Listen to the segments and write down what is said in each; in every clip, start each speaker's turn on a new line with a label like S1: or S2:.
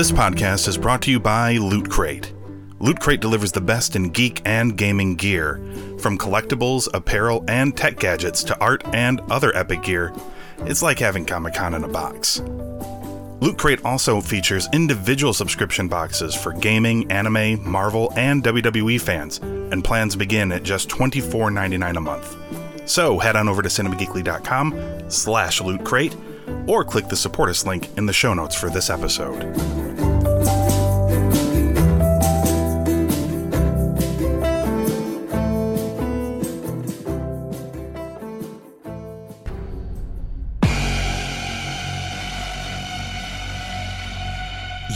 S1: This podcast is brought to you by Loot Crate. Loot Crate delivers the best in geek and gaming gear, from collectibles, apparel, and tech gadgets to art and other epic gear. It's like having Comic Con in a box. Loot Crate also features individual subscription boxes for gaming, anime, Marvel, and WWE fans, and plans begin at just $24.99 a month. So head on over to cinemageekly.com slash loot crate or click the support us link in the show notes for this episode.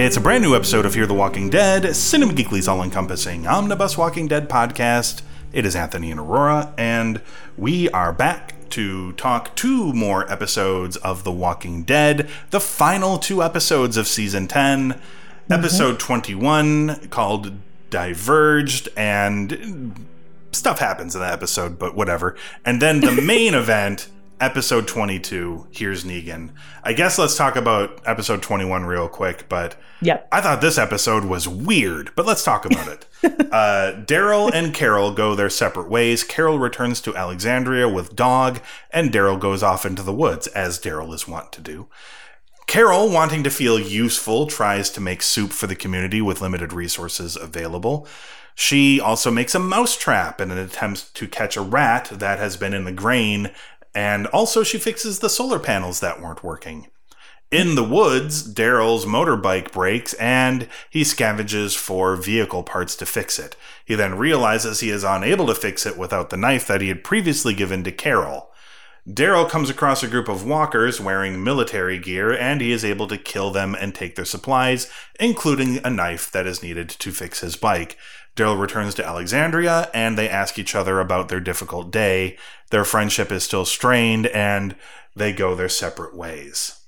S1: It's a brand new episode of Hear the Walking Dead, Cinema Geekly's all encompassing omnibus Walking Dead podcast. It is Anthony and Aurora, and we are back to talk two more episodes of The Walking Dead, the final two episodes of season 10, mm-hmm. episode 21 called Diverged, and stuff happens in that episode, but whatever. And then the main event, episode 22, Here's Negan. I guess let's talk about episode 21 real quick, but
S2: Yep.
S1: I thought this episode was weird, but let's talk about it. uh, Daryl and Carol go their separate ways. Carol returns to Alexandria with Dog, and Daryl goes off into the woods, as Daryl is wont to do. Carol, wanting to feel useful, tries to make soup for the community with limited resources available. She also makes a mousetrap in an attempt to catch a rat that has been in the grain, and also she fixes the solar panels that weren't working. In the woods, Daryl's motorbike breaks and he scavenges for vehicle parts to fix it. He then realizes he is unable to fix it without the knife that he had previously given to Carol. Daryl comes across a group of walkers wearing military gear and he is able to kill them and take their supplies, including a knife that is needed to fix his bike. Daryl returns to Alexandria and they ask each other about their difficult day. Their friendship is still strained and they go their separate ways.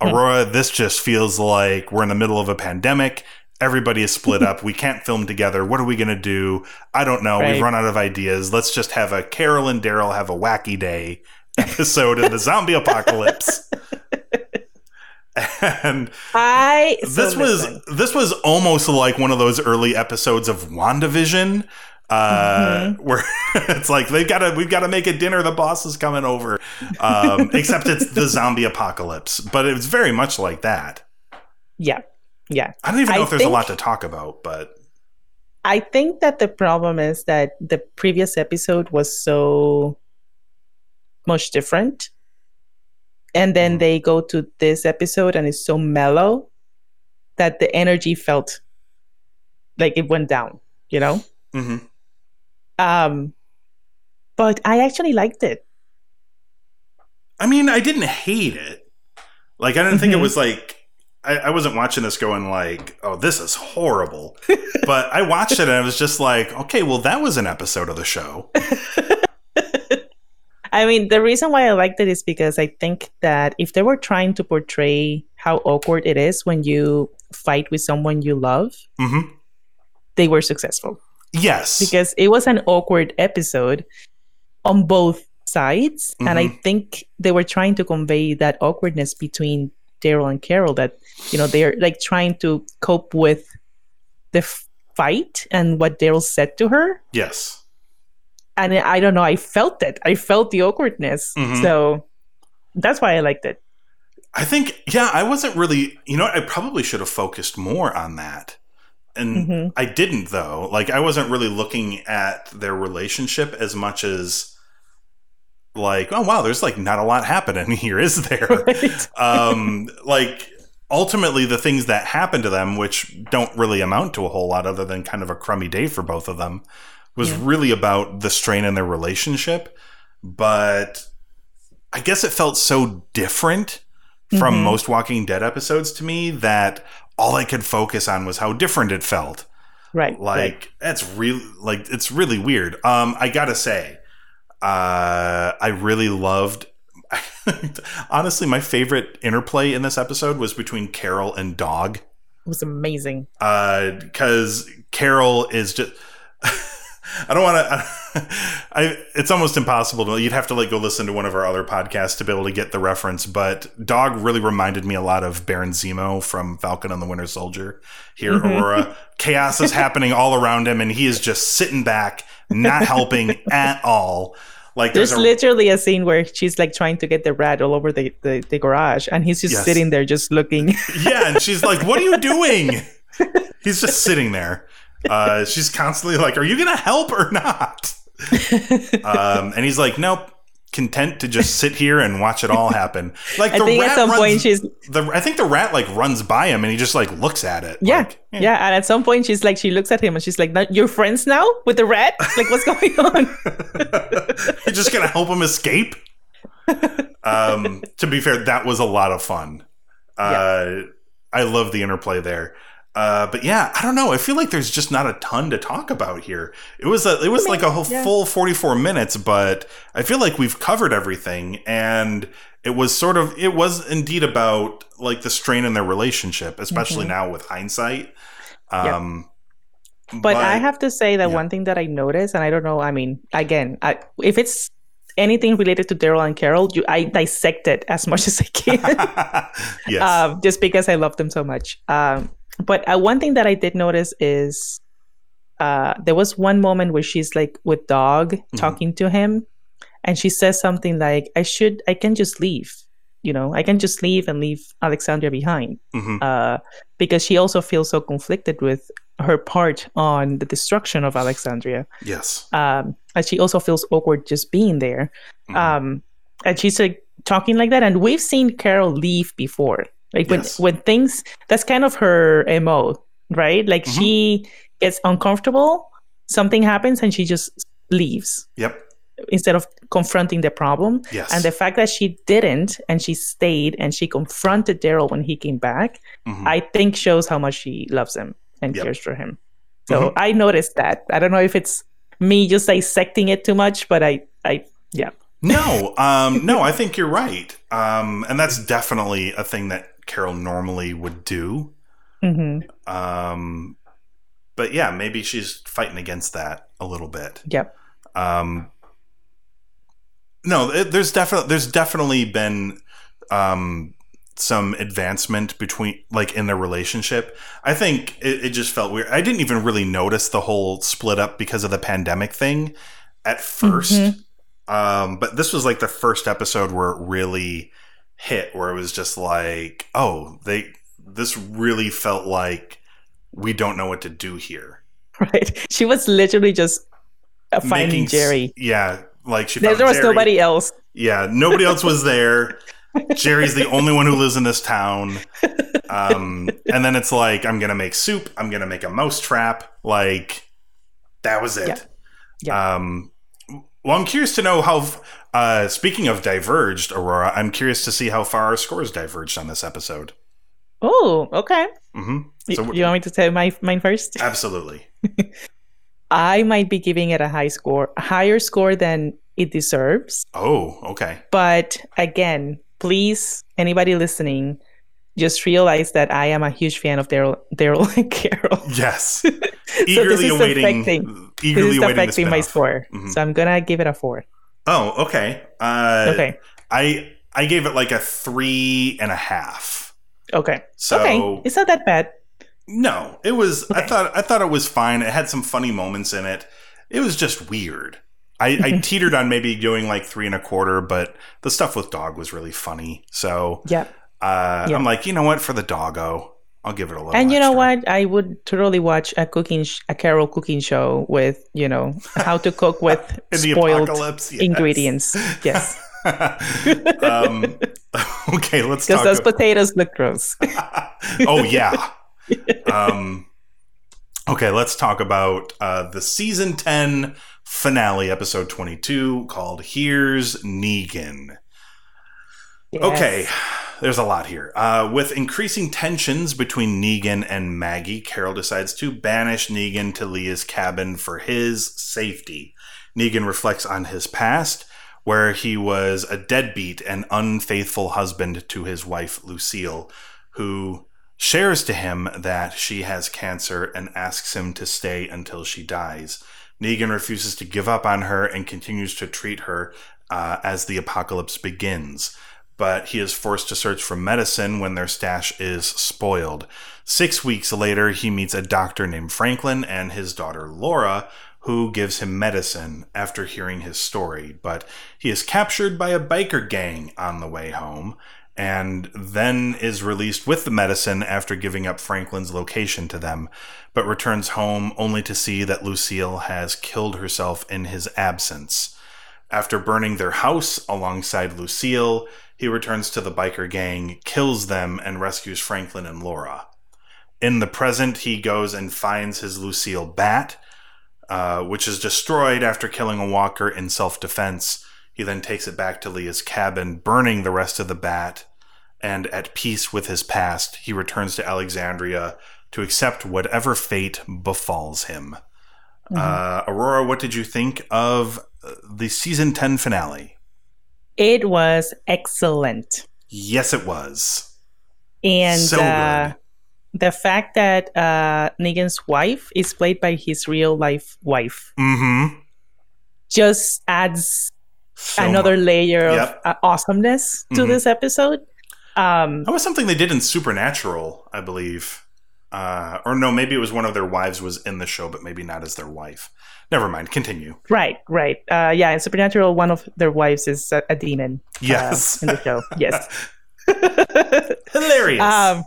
S1: Hmm. Aurora, this just feels like we're in the middle of a pandemic. Everybody is split up. We can't film together. What are we going to do? I don't know. We've run out of ideas. Let's just have a Carol and Daryl have a wacky day episode in the zombie apocalypse. and
S2: I so
S1: this was this was almost like one of those early episodes of WandaVision. Uh, where it's like they've got to we've got to make a dinner the boss is coming over um, except it's the zombie apocalypse but it's very much like that
S2: yeah, yeah.
S1: i don't even know
S2: I
S1: if there's a lot to talk about but
S2: I think that the problem is that the previous episode was so much different, and then
S1: Mhm.
S2: they go to this episode and it's so mellow that the energy felt like it went down. You know.
S1: mhm.
S2: Um, but I actually liked it.
S1: i mean i didn't hate it like i didn't think it
S2: Mhm.
S1: was like I, I wasn't watching this going like oh this is horrible. But i watched it and i was just like okay well that was an episode of the show.
S2: I mean, the reason why I liked it is because I think that if they were trying to portray how awkward it is when you fight with someone you love,
S1: hmm
S2: they were successful.
S1: Yes.
S2: Because it was an awkward episode on both sides. And I think they were trying to convey that awkwardness between Daryl and Carol that, you know, they're like trying to cope with the fight and what Daryl said to her.
S1: yes
S2: and I don't know, I felt it. I felt the awkwardness.
S1: Mhm.
S2: So that's why I liked it.
S1: I think, yeah, I wasn't really, you know, I probably should have focused more on that. And
S2: Mhm.
S1: I didn't, though. Like, I wasn't really looking at their relationship as much as, like, oh, wow, there's like not a lot happening here, is there?
S2: Right?
S1: um, like, ultimately, the things that happen to them, which don't really amount to a whole lot other than kind of a crummy day for both of them, was
S2: Yeah.
S1: really about the strain in their relationship. But I guess it felt so different from
S2: Mhm.
S1: most Walking Dead episodes to me that all I could focus on was how different it felt.
S2: Right.
S1: Like
S2: right.
S1: that's really like it's really weird. Um, I gotta say, uh, I really loved. honestly, my favorite interplay in this episode was between Carol and Dog,
S2: it was amazing.
S1: because Carol is just. I don't want to. I. It's almost impossible to. You'd have to like go listen to one of our other podcasts to be able to get the reference. But Dog really reminded me a lot of Baron Zemo from Falcon and the Winter Soldier. Here,
S2: Mhm.
S1: Aurora, chaos is happening all around him, and he is just sitting back, not helping at all. Like
S2: There's
S1: there's, a
S2: literally a scene where she's like trying to get the rat all over the, the, the garage, and he's just
S1: Yes.
S2: sitting there just looking.
S1: yeah, and she's like, "What are you doing?" He's just sitting there. Uh, she's constantly like, "Are you gonna help or not?" Um, and he's like, "Nope." Content to just sit here and watch it all happen. Like
S2: I
S1: the
S2: think
S1: rat
S2: at some
S1: runs,
S2: point she's
S1: the I think the rat like runs by him and he just like looks at it.
S2: yeah
S1: like, eh.
S2: yeah, and at some point she's like she looks at him and she's like, "Now- "You're friends now with the rat? Like what's going on?"
S1: You're just gonna help him escape. Um, to be fair, that was a lot of fun. Uh, I love the interplay there. Uh, but yeah, I don't know. I feel like there's just not a ton to talk about here. It was a, it was like a whole
S2: yeah.
S1: full 44 minutes, but I feel like we've covered everything, and it was sort of it was indeed about like the strain in their relationship, especially
S2: Mhm.
S1: now with hindsight.
S2: Yeah.
S1: Um,
S2: But, I have to say that
S1: yeah.
S2: one thing that I noticed, and I don't know, I mean, again, I, if it's anything related to Daryl and Carol, you, I dissect it as much as I can,
S1: yes.
S2: um, just because I love them so much. Um, but uh, one thing that I did notice is uh, there was one moment where she's like with Dog
S1: Mm-hmm.
S2: talking to him, and she says something like, "I should, I can just leave." You know, I can just leave and leave Alexandria behind
S1: Mhm.
S2: uh, because she also feels so conflicted with her part on the destruction of Alexandria.
S1: Yes.
S2: Um, and she also feels awkward just being there.
S1: Mhm.
S2: Um, and she's like talking like that. And we've seen Carol leave before. Like when,
S1: Yes.
S2: when things, that's kind of her MO, right? Like
S1: Mhm.
S2: she gets uncomfortable, something happens, and she just leaves
S1: Yep.
S2: instead of confronting the problem.
S1: Yes.
S2: And the fact that she didn't and she stayed and she confronted Daryl when he came back,
S1: Mhm.
S2: I think shows how much she loves him and
S1: Yep.
S2: cares for him. So
S1: Mhm.
S2: I noticed that. I don't know if it's me just dissecting it too much, but I, I, yeah,
S1: No, um, no, I think you're right. Um, and that's definitely a thing that Carol normally would do.
S2: hmm
S1: Um, but yeah, maybe she's fighting against that a little bit.
S2: yep,
S1: Um, no, it, there's definitely there's definitely been um, some advancement between like in their relationship. I think it, it just felt weird. I didn't even really notice the whole split up because of the pandemic thing at 1st
S2: Mhm.
S1: Um, but this was like the first episode where it really hit, where it was just like, oh, they this really felt like we don't know what to do here.
S2: right. She was literally just uh, finding
S1: Making
S2: Jerry.
S1: yeah, like she
S2: There, there was
S1: Jerry.
S2: nobody else.
S1: Yeah, nobody else was there. Jerry's the only one who lives in this town. Um, and then it's like, I'm gonna make soup. I'm gonna make a mouse trap. Like that was it.
S2: Yeah. Yeah.
S1: Um, well, I'm curious to know how. Uh, speaking of diverged, Aurora, I'm curious to see how far our scores diverged on this episode.
S2: Oh, okay.
S1: hmm
S2: Y-
S1: So
S2: you want me to tell my mine first?
S1: absolutely.
S2: I might be giving it a high score, a higher score than it deserves.
S1: Oh, okay.
S2: But again, please, anybody listening, just realize that I am a huge fan of Daryl, Daryl and Carol.
S1: Yes. Eagerly awaiting.
S2: affecting-
S1: Eagerly awaiting
S2: affecting my score,
S1: Mhm.
S2: so I'm gonna give it a four.
S1: Oh, okay. Uh,
S2: Okay,
S1: I I gave it like a three and a half.
S2: okay,
S1: So
S2: okay. It's not that bad.
S1: no, it was. I thought I thought it was fine. It had some funny moments in it. It was just weird. I, I teetered on maybe doing like three and a quarter, but the stuff with dog was really funny. So
S2: Yeah.
S1: uh,
S2: Yeah.
S1: I'm like, you know what? For the doggo, I'll give it a little.
S2: And you know what? I would totally watch a cooking, sh- a Carol cooking show with you know how to cook with spoiled
S1: yes.
S2: ingredients. Yes,
S1: um, okay, let's
S2: because those potatoes look gross.
S1: oh yeah. um, okay, let's talk about uh, the season ten finale, episode twenty-two, called "Here's Negan." Okay, There's a lot here. Uh, with increasing tensions between Negan and Maggie, Carol decides to banish Negan to Leah's cabin for his safety. Negan reflects on his past, where he was a deadbeat and unfaithful husband to his wife, Lucille, who shares to him that she has cancer and asks him to stay until she dies. Negan refuses to give up on her and continues to treat her uh, as the apocalypse begins. But he is forced to search for medicine when their stash is spoiled. Six weeks later, he meets a doctor named Franklin and his daughter Laura, who gives him medicine after hearing his story. But he is captured by a biker gang on the way home and then is released with the medicine after giving up Franklin's location to them, but returns home only to see that Lucille has killed herself in his absence. After burning their house alongside Lucille, he returns to the biker gang, kills them, and rescues Franklin and Laura. In the present, he goes and finds his Lucille bat, uh, which is destroyed after killing a walker in self defense. He then takes it back to Leah's cabin, burning the rest of the bat, and at peace with his past, he returns to Alexandria to accept whatever fate befalls him. Mm-hmm. Uh, Aurora, what did you think of the season 10 finale?
S2: It was excellent.
S1: Yes, it was.
S2: And so uh, the fact that uh, Negan's wife is played by his real life wife
S1: mm-hmm.
S2: just adds so another layer yep. of uh, awesomeness to mm-hmm. this episode. Um,
S1: that was something they did in Supernatural, I believe. Uh, or no, maybe it was one of their wives was in the show, but maybe not as their wife. Never mind. Continue.
S2: Right, right. Uh, yeah, in Supernatural, one of their wives is a, a demon. Uh,
S1: yes,
S2: uh, in the show. Yes.
S1: Hilarious.
S2: Um,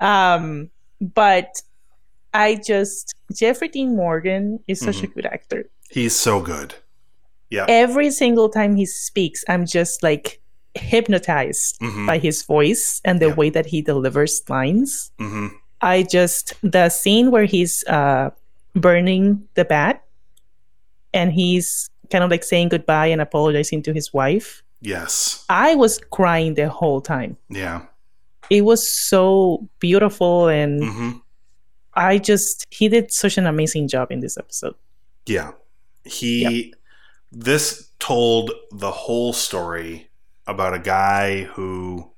S2: um, but I just Jeffrey Dean Morgan is such mm-hmm. a good actor.
S1: He's so good. Yeah.
S2: Every single time he speaks, I'm just like hypnotized mm-hmm. by his voice and the yeah. way that he delivers lines.
S1: Mm-hmm.
S2: I just the scene where he's uh, burning the bat and he's kind of like saying goodbye and apologizing to his wife.
S1: Yes.
S2: I was crying the whole time.
S1: Yeah.
S2: It was so beautiful and mm-hmm. I just he did such an amazing job in this episode.
S1: Yeah. He yep. this told the whole story about a guy who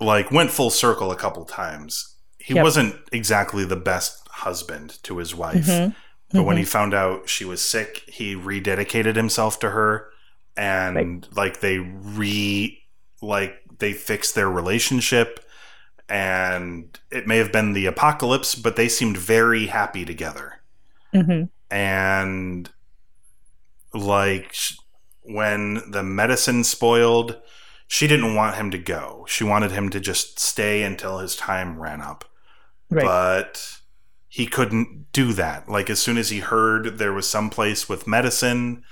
S1: like went full circle a couple times. He yep. wasn't exactly the best husband to his wife. Mm-hmm. But mm-hmm. when he found out she was sick, he rededicated himself to her and right. like they re like they fixed their relationship and it may have been the apocalypse, but they seemed very happy together.
S2: Mm-hmm.
S1: And like when the medicine spoiled, she didn't want him to go. She wanted him to just stay until his time ran up. Right. But he couldn't do that. Like as soon as he heard there was some place with medicine,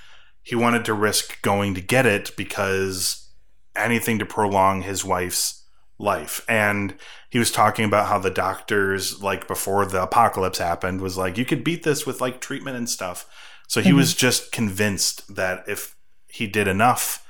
S1: he wanted to risk going to get it because anything to prolong his wife's life. And he was talking about how the doctors, like before the apocalypse happened, was like, you could beat this with like treatment and stuff. So he mm-hmm. was just convinced that if he did enough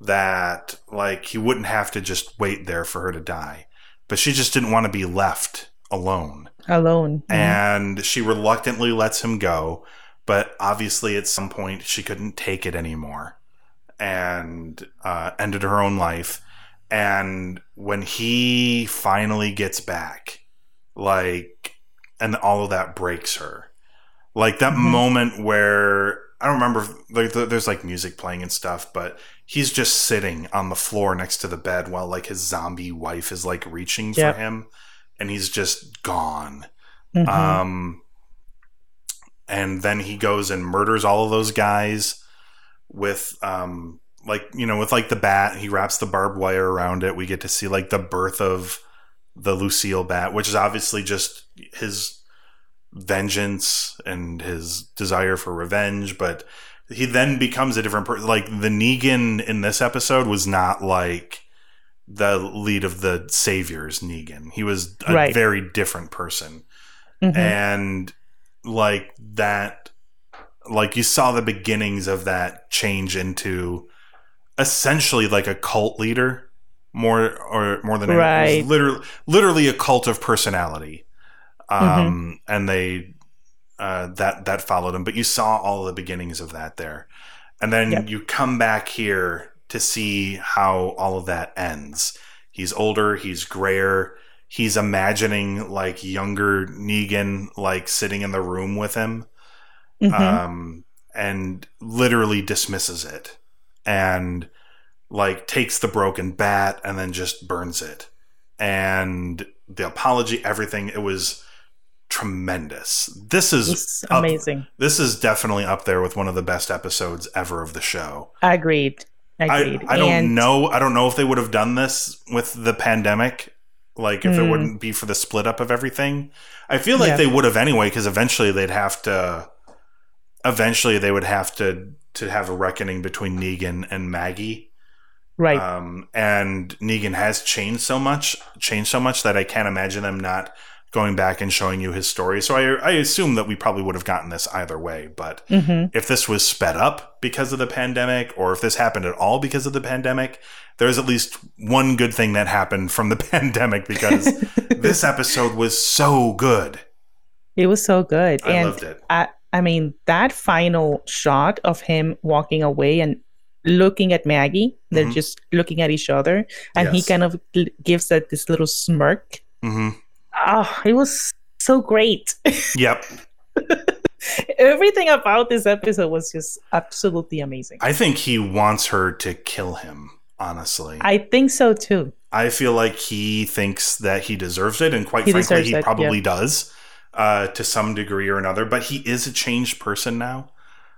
S1: that like he wouldn't have to just wait there for her to die. But she just didn't want to be left alone.
S2: Alone.
S1: And she reluctantly lets him go, but obviously at some point she couldn't take it anymore and uh, ended her own life. And when he finally gets back, like, and all of that breaks her. Like that mm-hmm. moment where I don't remember. Like, there's like music playing and stuff, but he's just sitting on the floor next to the bed while like his zombie wife is like reaching yep. for him, and he's just gone. Mm-hmm. Um, and then he goes and murders all of those guys with um, like you know, with like the bat. He wraps the barbed wire around it. We get to see like the birth of the Lucille bat, which is obviously just his vengeance and his desire for revenge, but he then becomes a different person. Like the Negan in this episode was not like the lead of the Saviors Negan. He was a right. very different person. Mm-hmm. And like that like you saw the beginnings of that change into essentially like a cult leader more or more than
S2: Right.
S1: it literally literally a cult of personality um and they uh that that followed him. But you saw all the beginnings of that there. And then
S2: Yep.
S1: you come back here to see how all of that ends. He's older he's grayer. He's imagining like younger negan like sitting in the room with him
S2: Mhm.
S1: um, and literally dismisses it and like takes the broken bat and then just burns it. And the apology everything it was tremendous this is
S2: it's
S1: up-
S2: amazing.
S1: this is definitely up there with one of the best episodes ever of the show
S2: Agreed.
S1: I,
S2: Agreed.
S1: I don't
S2: And-
S1: know i don't know if they would have done this with the pandemic like if it
S2: Mm.
S1: wouldn't be for the split up of everything i feel like
S2: Yeah.
S1: they would have anyway because eventually they'd have to eventually they would have to to have a reckoning between negan and maggie
S2: Right.
S1: um, and negan has changed so much changed so much that i can't imagine them not going back and showing you his story so i, I assume that we probably would have gotten this either way but
S2: hmm
S1: if this was sped up because of the pandemic or if this happened at all because of the pandemic, there's at least one good thing that happened from the pandemic because this episode was so good.
S2: It was so good.
S1: I
S2: and
S1: loved it.
S2: I, I mean, that final shot of him walking away and looking at Maggie, they're
S1: Mhm.
S2: just looking at each other, and he kind of gives that this little smirk.
S1: hmm
S2: Oh, it was so great.
S1: Yep.
S2: Everything about this episode was just absolutely amazing.
S1: I think he wants her to kill him, honestly.
S2: I think so too.
S1: I feel like he thinks that he deserves it, and quite
S2: He
S1: frankly, he
S2: it,
S1: probably does uh, to some degree or another. But he is a changed person now.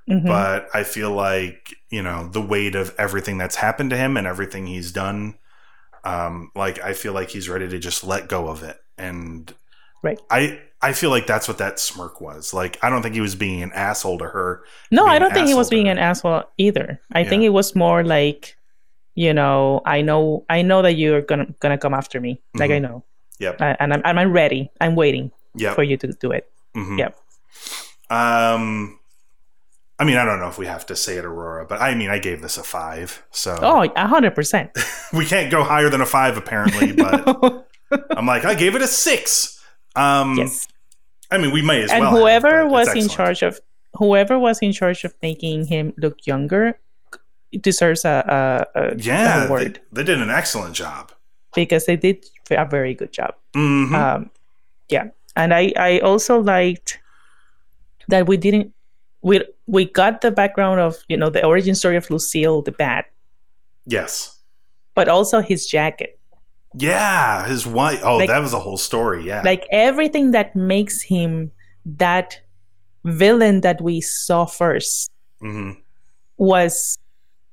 S2: Mhm.
S1: but I feel like you know the weight of everything that's happened to him and everything he's done. Um, like I feel like he's ready to just let go of it, and
S2: Right.
S1: I I feel like that's what that smirk was. Like I don't think he was being an asshole to her.
S2: no, I don't think he was being
S1: her.
S2: an asshole either. I think it was more like, you know, I know, I know that you're gonna gonna come after me. Like I
S1: Mhm.
S2: know,
S1: Yep.
S2: I, and I'm, I'm ready. I'm waiting
S1: Yep.
S2: for you to do it.
S1: Mhm.
S2: Yep.
S1: Um. I mean, I don't know if we have to say it, Aurora, but I mean, I gave this a five, so
S2: Oh, a hundred percent.
S1: we can't go higher than a five, apparently. But I'm like, I gave it a six. Um,
S2: yes.
S1: I mean, we may as
S2: and
S1: well. And
S2: whoever
S1: but
S2: was in charge of whoever was in charge of making him look younger deserves a, a, a
S1: yeah, they,
S2: award
S1: they did an excellent job.
S2: because they did a very good job.
S1: Mhm.
S2: Um, yeah, and I I also liked that we didn't we we got the background of you know the origin story of Lucille the bat,
S1: yes,
S2: but also his jacket,
S1: yeah, his wife. Oh,
S2: Like-
S1: that was a whole story. Yeah,
S2: like everything that makes him that villain that we saw first
S1: hmm
S2: was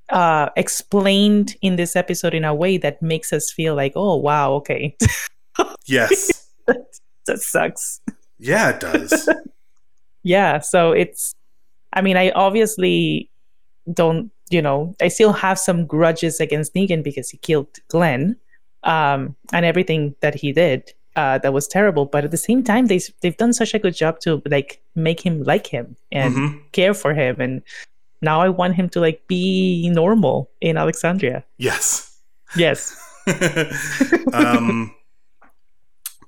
S2: uh explained in this episode in a way that makes us feel like oh wow okay
S1: yes,
S2: that sucks
S1: yeah, it does.
S2: yeah so it's i mean i obviously don't you know i still have some grudges against negan because he killed glenn um and everything that he did uh that was terrible but at the same time they they've done such a good job to like make him like him and
S1: Mhm.
S2: care for him and now i want him to like be normal in alexandria
S1: Yes.
S2: yes
S1: um,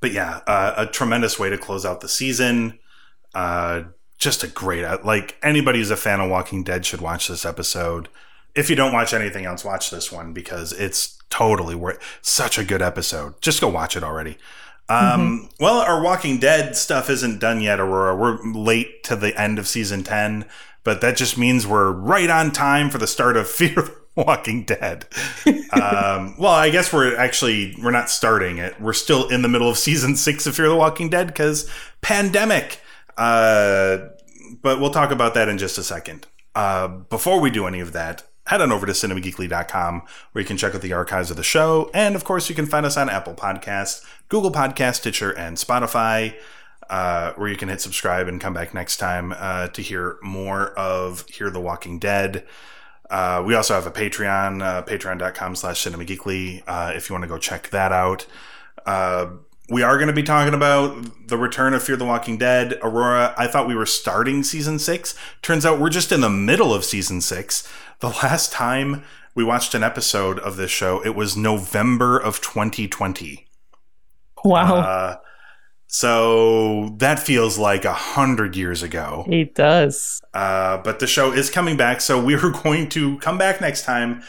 S1: but yeah, uh, a tremendous way to close out the season. Uh, just a great, like anybody who's a fan of Walking Dead should watch this episode. If you don't watch anything else, watch this one because it's totally worth. Such a good episode. Just go watch it already. Um, Well, our Walking Dead stuff isn't done yet, Aurora. We're late to the end of season ten, but that just means we're right on time for the start of Fear the Walking Dead. um, well, I guess we're actually we're not starting it. We're still in the middle of season six of Fear the Walking Dead because pandemic. Uh, but we'll talk about that in just a second. Uh, before we do any of that, head on over to cinemageekly.com where you can check out the archives of the show. And of course, you can find us on Apple Podcasts, Google Podcasts, Stitcher, and Spotify, uh, where you can hit subscribe and come back next time uh, to hear more of Hear the Walking Dead. Uh, we also have a Patreon, uh, patreon.com slash cinemageekly, uh, if you want to go check that out. Uh, we are going to be talking about the return of Fear the Walking Dead. Aurora, I thought we were starting season six. Turns out we're just in the middle of season six. The last time we watched an episode of this show. It was November of 2020.
S2: Wow.
S1: Uh, so that feels like a hundred years ago.
S2: it does.
S1: Uh, but the show is coming back, so we are going to come back next time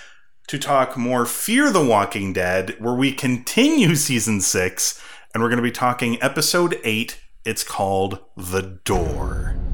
S1: to talk more Fear the Walking Dead, where we continue season six, and we're going to be talking episode eight. It's called The Door.